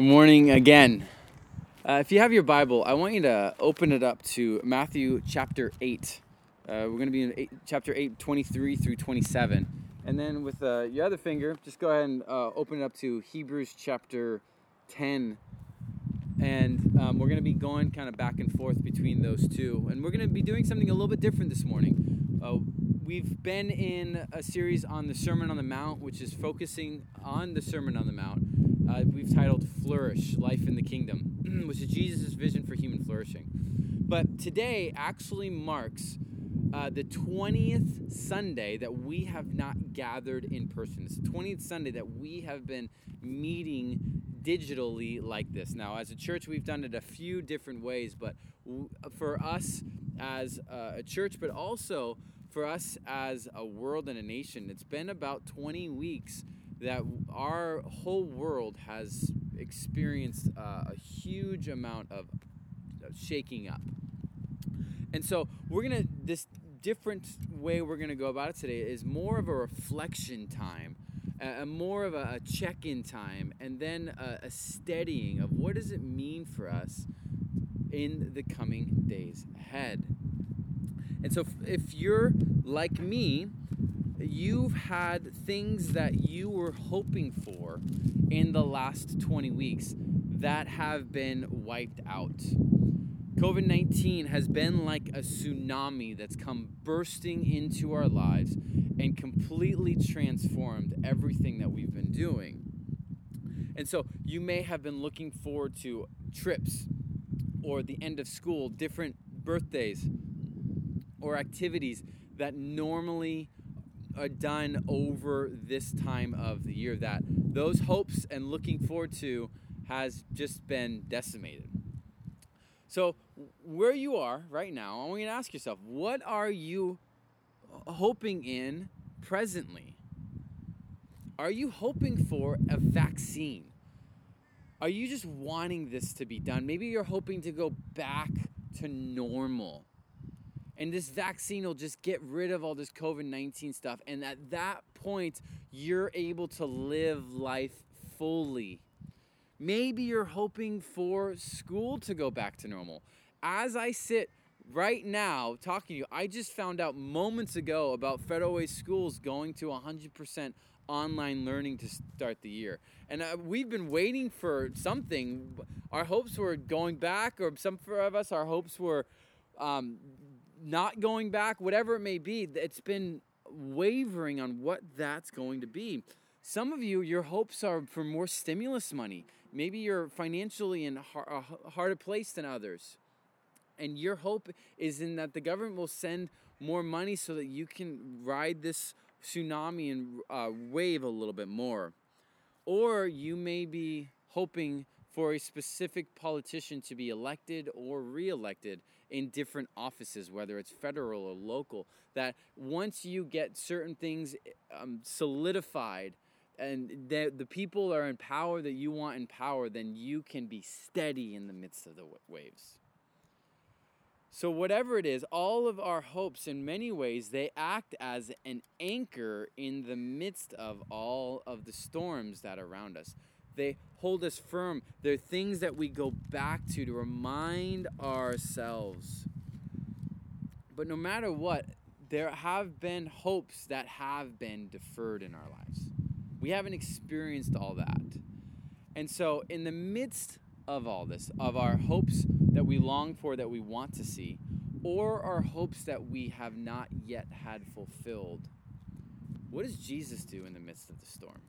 Good morning again. Uh, if you have your Bible, I want you to open it up to Matthew chapter 8. Uh, we're going to be in eight, chapter 8, 23 through 27. And then with uh, your other finger, just go ahead and uh, open it up to Hebrews chapter 10. And um, we're going to be going kind of back and forth between those two. And we're going to be doing something a little bit different this morning. Uh, we've been in a series on the Sermon on the Mount, which is focusing on the Sermon on the Mount uh, we've titled Flourish Life in the Kingdom, which is Jesus' vision for human flourishing. But today actually marks uh, the 20th Sunday that we have not gathered in person. It's the 20th Sunday that we have been meeting digitally like this. Now, as a church, we've done it a few different ways, but for us as a church, but also for us as a world and a nation, it's been about 20 weeks that our whole world has experienced uh, a huge amount of shaking up. And so we're going to, this different way we're going to go about it today is more of a reflection time, a, more of a, a check in time, and then a, a steadying of what does it mean for us in the coming days ahead. And so if you're like me, you've had things that you were hoping for in the last 20 weeks that have been wiped out. COVID 19 has been like a tsunami that's come bursting into our lives and completely transformed everything that we've been doing. And so you may have been looking forward to trips or the end of school, different birthdays or activities that normally are done over this time of the year that those hopes and looking forward to has just been decimated. So, where you are right now, I want you to ask yourself what are you hoping in presently? Are you hoping for a vaccine? Are you just wanting this to be done? Maybe you're hoping to go back to normal and this vaccine will just get rid of all this COVID 19 stuff. And at that point, you're able to live life fully. Maybe you're hoping for school to go back to normal. As I sit right now talking to you, I just found out moments ago about Federal Way schools going to 100% online learning to start the year. And uh, we've been waiting for something. Our hopes were going back, or some of us, our hopes were um, not going back, whatever it may be, it's been wavering on what that's going to be. Some of you, your hopes are for more stimulus money. Maybe you're financially in a harder place than others. And your hope is in that the government will send more money so that you can ride this tsunami and uh, wave a little bit more. Or you may be hoping for a specific politician to be elected or reelected in different offices, whether it's federal or local, that once you get certain things um, solidified and the, the people are in power that you want in power, then you can be steady in the midst of the waves. So, whatever it is, all of our hopes, in many ways, they act as an anchor in the midst of all of the storms that are around us. They hold us firm. They're things that we go back to to remind ourselves. But no matter what, there have been hopes that have been deferred in our lives. We haven't experienced all that. And so, in the midst of all this, of our hopes that we long for, that we want to see, or our hopes that we have not yet had fulfilled, what does Jesus do in the midst of the storm?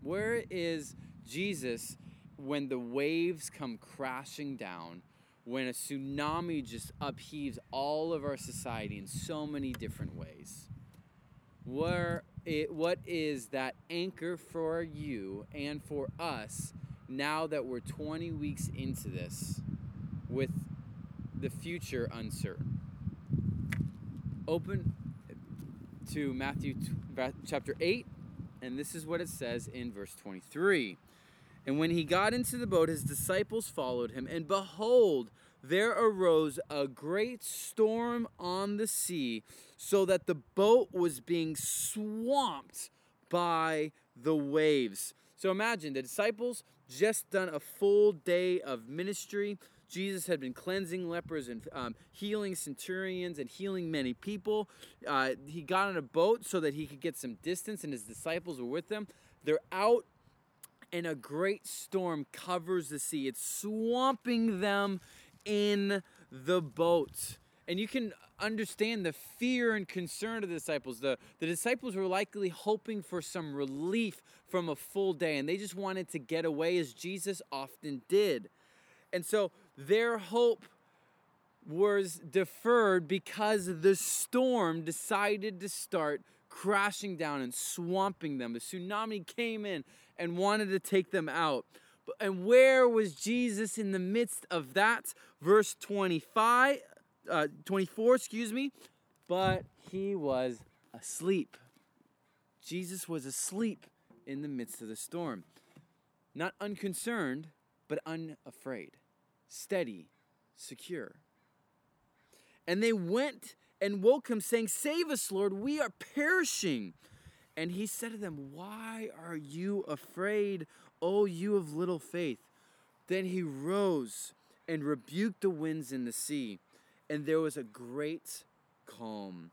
Where is Jesus, when the waves come crashing down, when a tsunami just upheaves all of our society in so many different ways, where it, what is that anchor for you and for us now that we're 20 weeks into this with the future uncertain? Open to Matthew chapter 8, and this is what it says in verse 23. And when he got into the boat, his disciples followed him. And behold, there arose a great storm on the sea, so that the boat was being swamped by the waves. So imagine the disciples just done a full day of ministry. Jesus had been cleansing lepers and um, healing centurions and healing many people. Uh, he got on a boat so that he could get some distance, and his disciples were with him. They're out, and a great storm covers the sea. It's swamping them in the boat. And you can understand the fear and concern of the disciples. The, the disciples were likely hoping for some relief from a full day, and they just wanted to get away as Jesus often did. And so their hope was deferred because the storm decided to start crashing down and swamping them. The tsunami came in and wanted to take them out. And where was Jesus in the midst of that? Verse 25 uh, 24, excuse me, but he was asleep. Jesus was asleep in the midst of the storm. Not unconcerned, but unafraid, steady, secure. And they went and woke him, saying, Save us, Lord, we are perishing. And he said to them, Why are you afraid, O you of little faith? Then he rose and rebuked the winds and the sea and there was a great calm.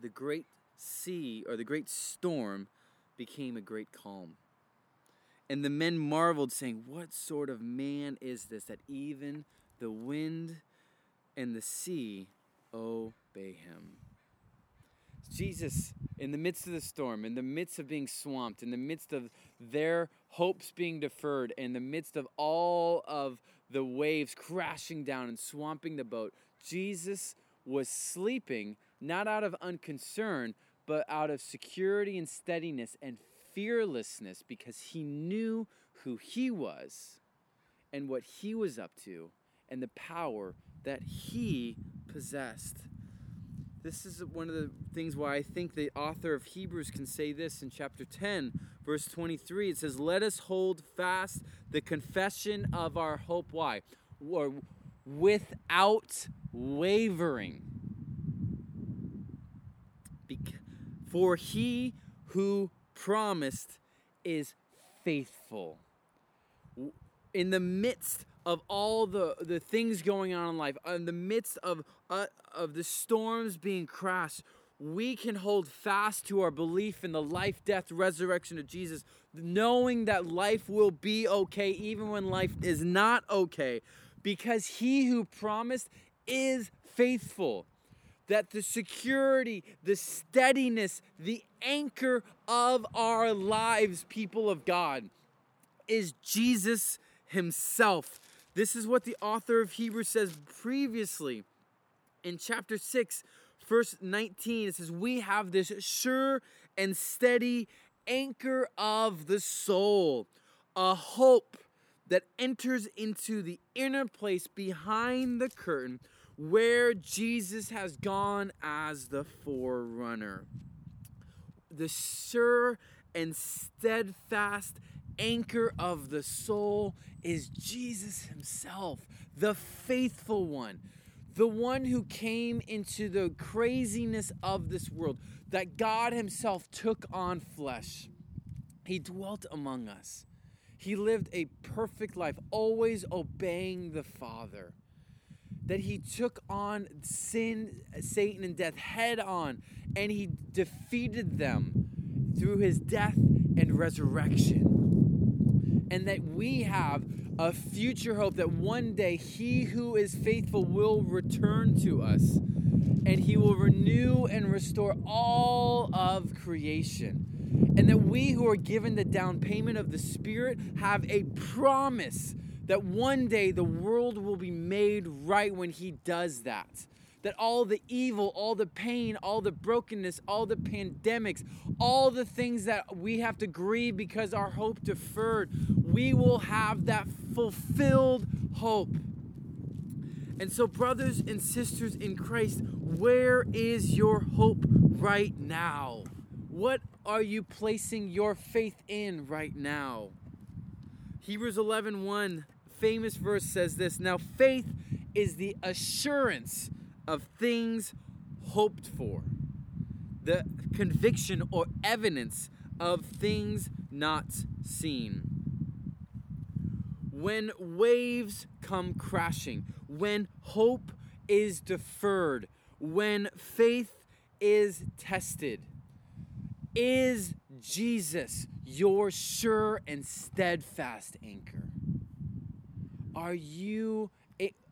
The great sea or the great storm became a great calm. And the men marveled, saying, What sort of man is this that even the wind and the sea obey him? Jesus, in the midst of the storm, in the midst of being swamped, in the midst of their hopes being deferred, in the midst of all of the waves crashing down and swamping the boat, Jesus was sleeping not out of unconcern, but out of security and steadiness and fearlessness because he knew who he was and what he was up to and the power that he possessed. This is one of the things why I think the author of Hebrews can say this in chapter 10, verse 23. It says, Let us hold fast the confession of our hope. Why? Or without wavering. For he who promised is faithful. In the midst of all the, the things going on in life, in the midst of, uh, of the storms being crashed, we can hold fast to our belief in the life, death, resurrection of Jesus, knowing that life will be okay even when life is not okay, because he who promised is faithful. That the security, the steadiness, the anchor of our lives, people of God, is Jesus Himself. This is what the author of Hebrews says previously in chapter 6, verse 19. It says, We have this sure and steady anchor of the soul, a hope that enters into the inner place behind the curtain where Jesus has gone as the forerunner. The sure and steadfast anchor of the soul is Jesus Himself, the faithful one, the one who came into the craziness of this world, that God Himself took on flesh. He dwelt among us. He lived a perfect life, always obeying the Father that he took on sin, Satan, and death head on, and he defeated them through his death and resurrection. And that we have a future hope that one day he who is faithful will return to us and he will renew and restore all of creation. And that we who are given the down payment of the Spirit have a promise that one day the world will be made right when He does that. That all the evil, all the pain, all the brokenness, all the pandemics, all the things that we have to grieve because our hope deferred, we will have that fulfilled hope. And so, brothers and sisters in Christ, where is your hope right now? What are you placing your faith in right now? Hebrews 11 1 famous verse says this Now, faith is the assurance of things hoped for, the conviction or evidence of things not seen. when waves come crashing, when hope is deferred, when faith is tested. Is Jesus your sure and steadfast anchor? Are you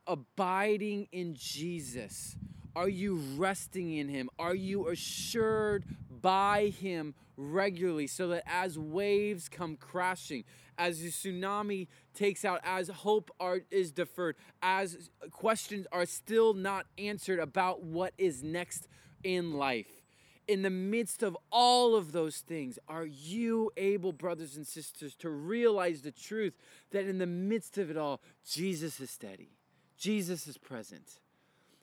abiding in Jesus? Are you resting in Him? Are you assured by Him regularly so that as waves come crashing, as the tsunami takes out, as hope are, is deferred, as questions are still not answered about what is next in life, in the midst of all of those things, are you able, brothers and sisters, to realize the truth that in the midst of it all, Jesus is steady? Jesus is present.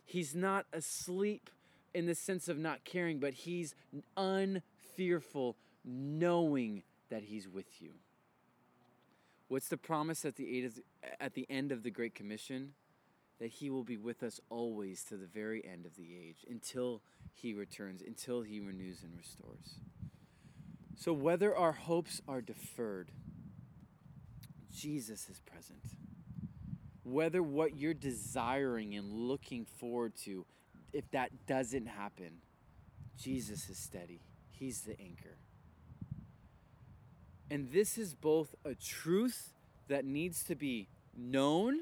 He's not asleep in the sense of not caring, but he's unfearful, knowing that he's with you. What's the promise at the, at the end of the Great Commission? That he will be with us always to the very end of the age, until he returns, until he renews and restores. So, whether our hopes are deferred, Jesus is present whether what you're desiring and looking forward to, if that doesn't happen, Jesus is steady. He's the anchor. And this is both a truth that needs to be known,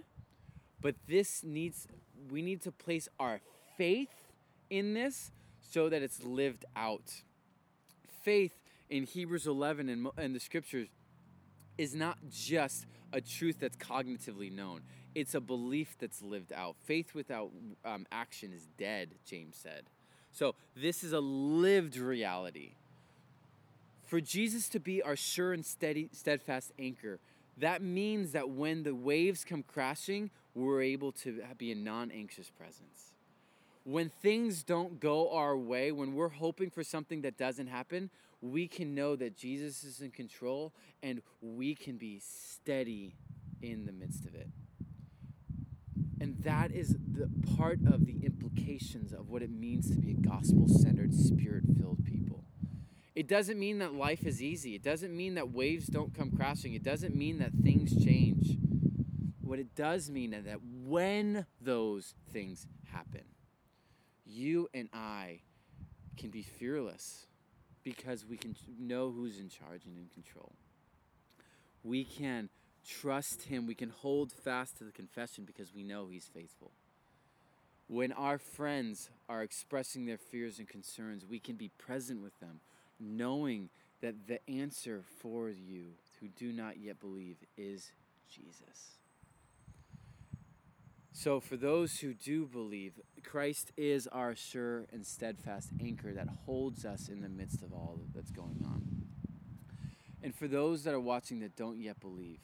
but this needs we need to place our faith in this so that it's lived out. Faith in Hebrews 11 and, and the scriptures is not just a truth that's cognitively known, it's a belief that's lived out. Faith without um, action is dead, James said. So, this is a lived reality. For Jesus to be our sure and steady, steadfast anchor, that means that when the waves come crashing, we're able to be a non anxious presence. When things don't go our way, when we're hoping for something that doesn't happen, we can know that Jesus is in control and we can be steady in the midst of it. And that is the part of the implications of what it means to be a gospel centered, spirit filled people. It doesn't mean that life is easy. It doesn't mean that waves don't come crashing. It doesn't mean that things change. What it does mean is that when those things happen, you and I can be fearless because we can know who's in charge and in control. We can trust Him. We can hold fast to the confession because we know He's faithful. When our friends are expressing their fears and concerns, we can be present with them, knowing that the answer for you who do not yet believe is Jesus. So, for those who do believe, Christ is our sure and steadfast anchor that holds us in the midst of all that's going on. And for those that are watching that don't yet believe,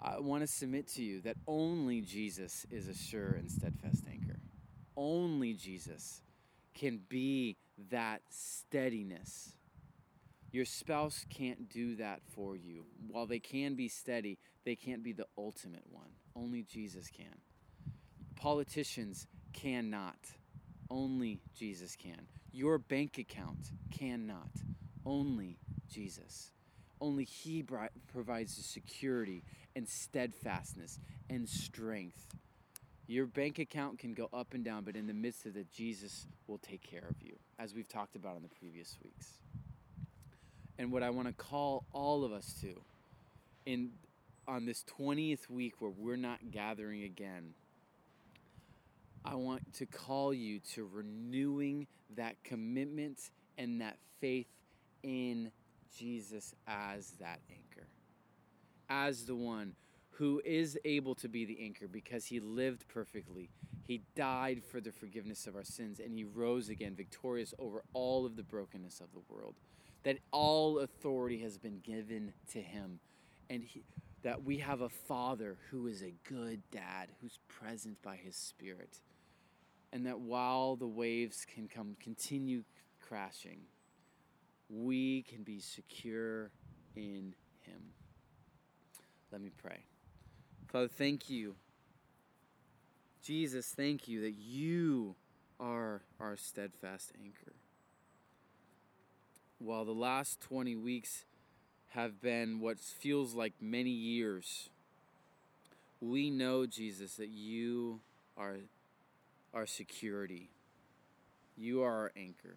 I want to submit to you that only Jesus is a sure and steadfast anchor. Only Jesus can be that steadiness your spouse can't do that for you. While they can be steady, they can't be the ultimate one. Only Jesus can. Politicians cannot. Only Jesus can. Your bank account cannot. Only Jesus. Only He provides the security and steadfastness and strength. Your bank account can go up and down, but in the midst of it, Jesus will take care of you, as we've talked about in the previous weeks and what I want to call all of us to in on this 20th week where we're not gathering again. I want to call you to renewing that commitment and that faith in Jesus as that anchor, as the one who is able to be the anchor because he lived perfectly. He died for the forgiveness of our sins and he rose again victorious over all of the brokenness of the world that all authority has been given to him and he, that we have a father who is a good dad who's present by his spirit and that while the waves can come continue crashing we can be secure in him. Let me pray. Father thank you. Jesus thank you that you are our steadfast anchor. While the last 20 weeks have been what feels like many years, we know, Jesus, that you are our security. You are our anchor.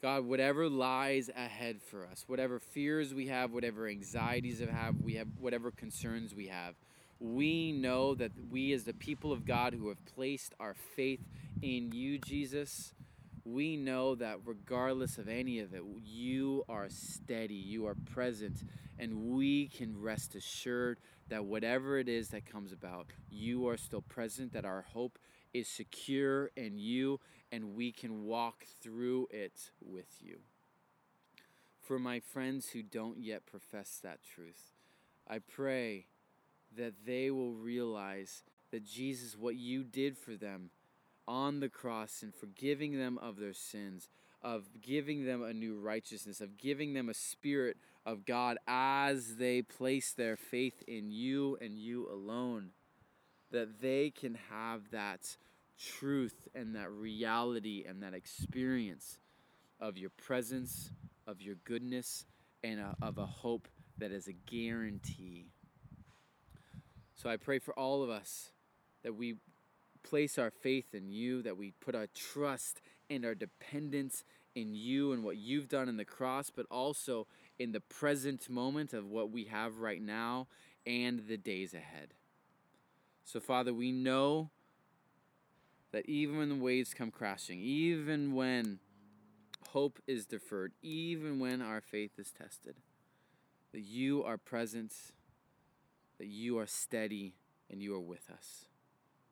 God, whatever lies ahead for us, whatever fears we have, whatever anxieties we have, we have whatever concerns we have, we know that we as the people of God who have placed our faith in you, Jesus, we know that regardless of any of it, you are steady, you are present, and we can rest assured that whatever it is that comes about, you are still present, that our hope is secure in you, and we can walk through it with you. For my friends who don't yet profess that truth, I pray that they will realize that Jesus, what you did for them, on the cross and forgiving them of their sins, of giving them a new righteousness, of giving them a spirit of God as they place their faith in you and you alone, that they can have that truth and that reality and that experience of your presence, of your goodness, and a, of a hope that is a guarantee. So I pray for all of us that we place our faith in you, that we put our trust and our dependence in you and what you've done in the cross, but also in the present moment of what we have right now and the days ahead. So, Father, we know that even when the waves come crashing, even when hope is deferred, even when our faith is tested, that you are present, that you are steady, and you are with us.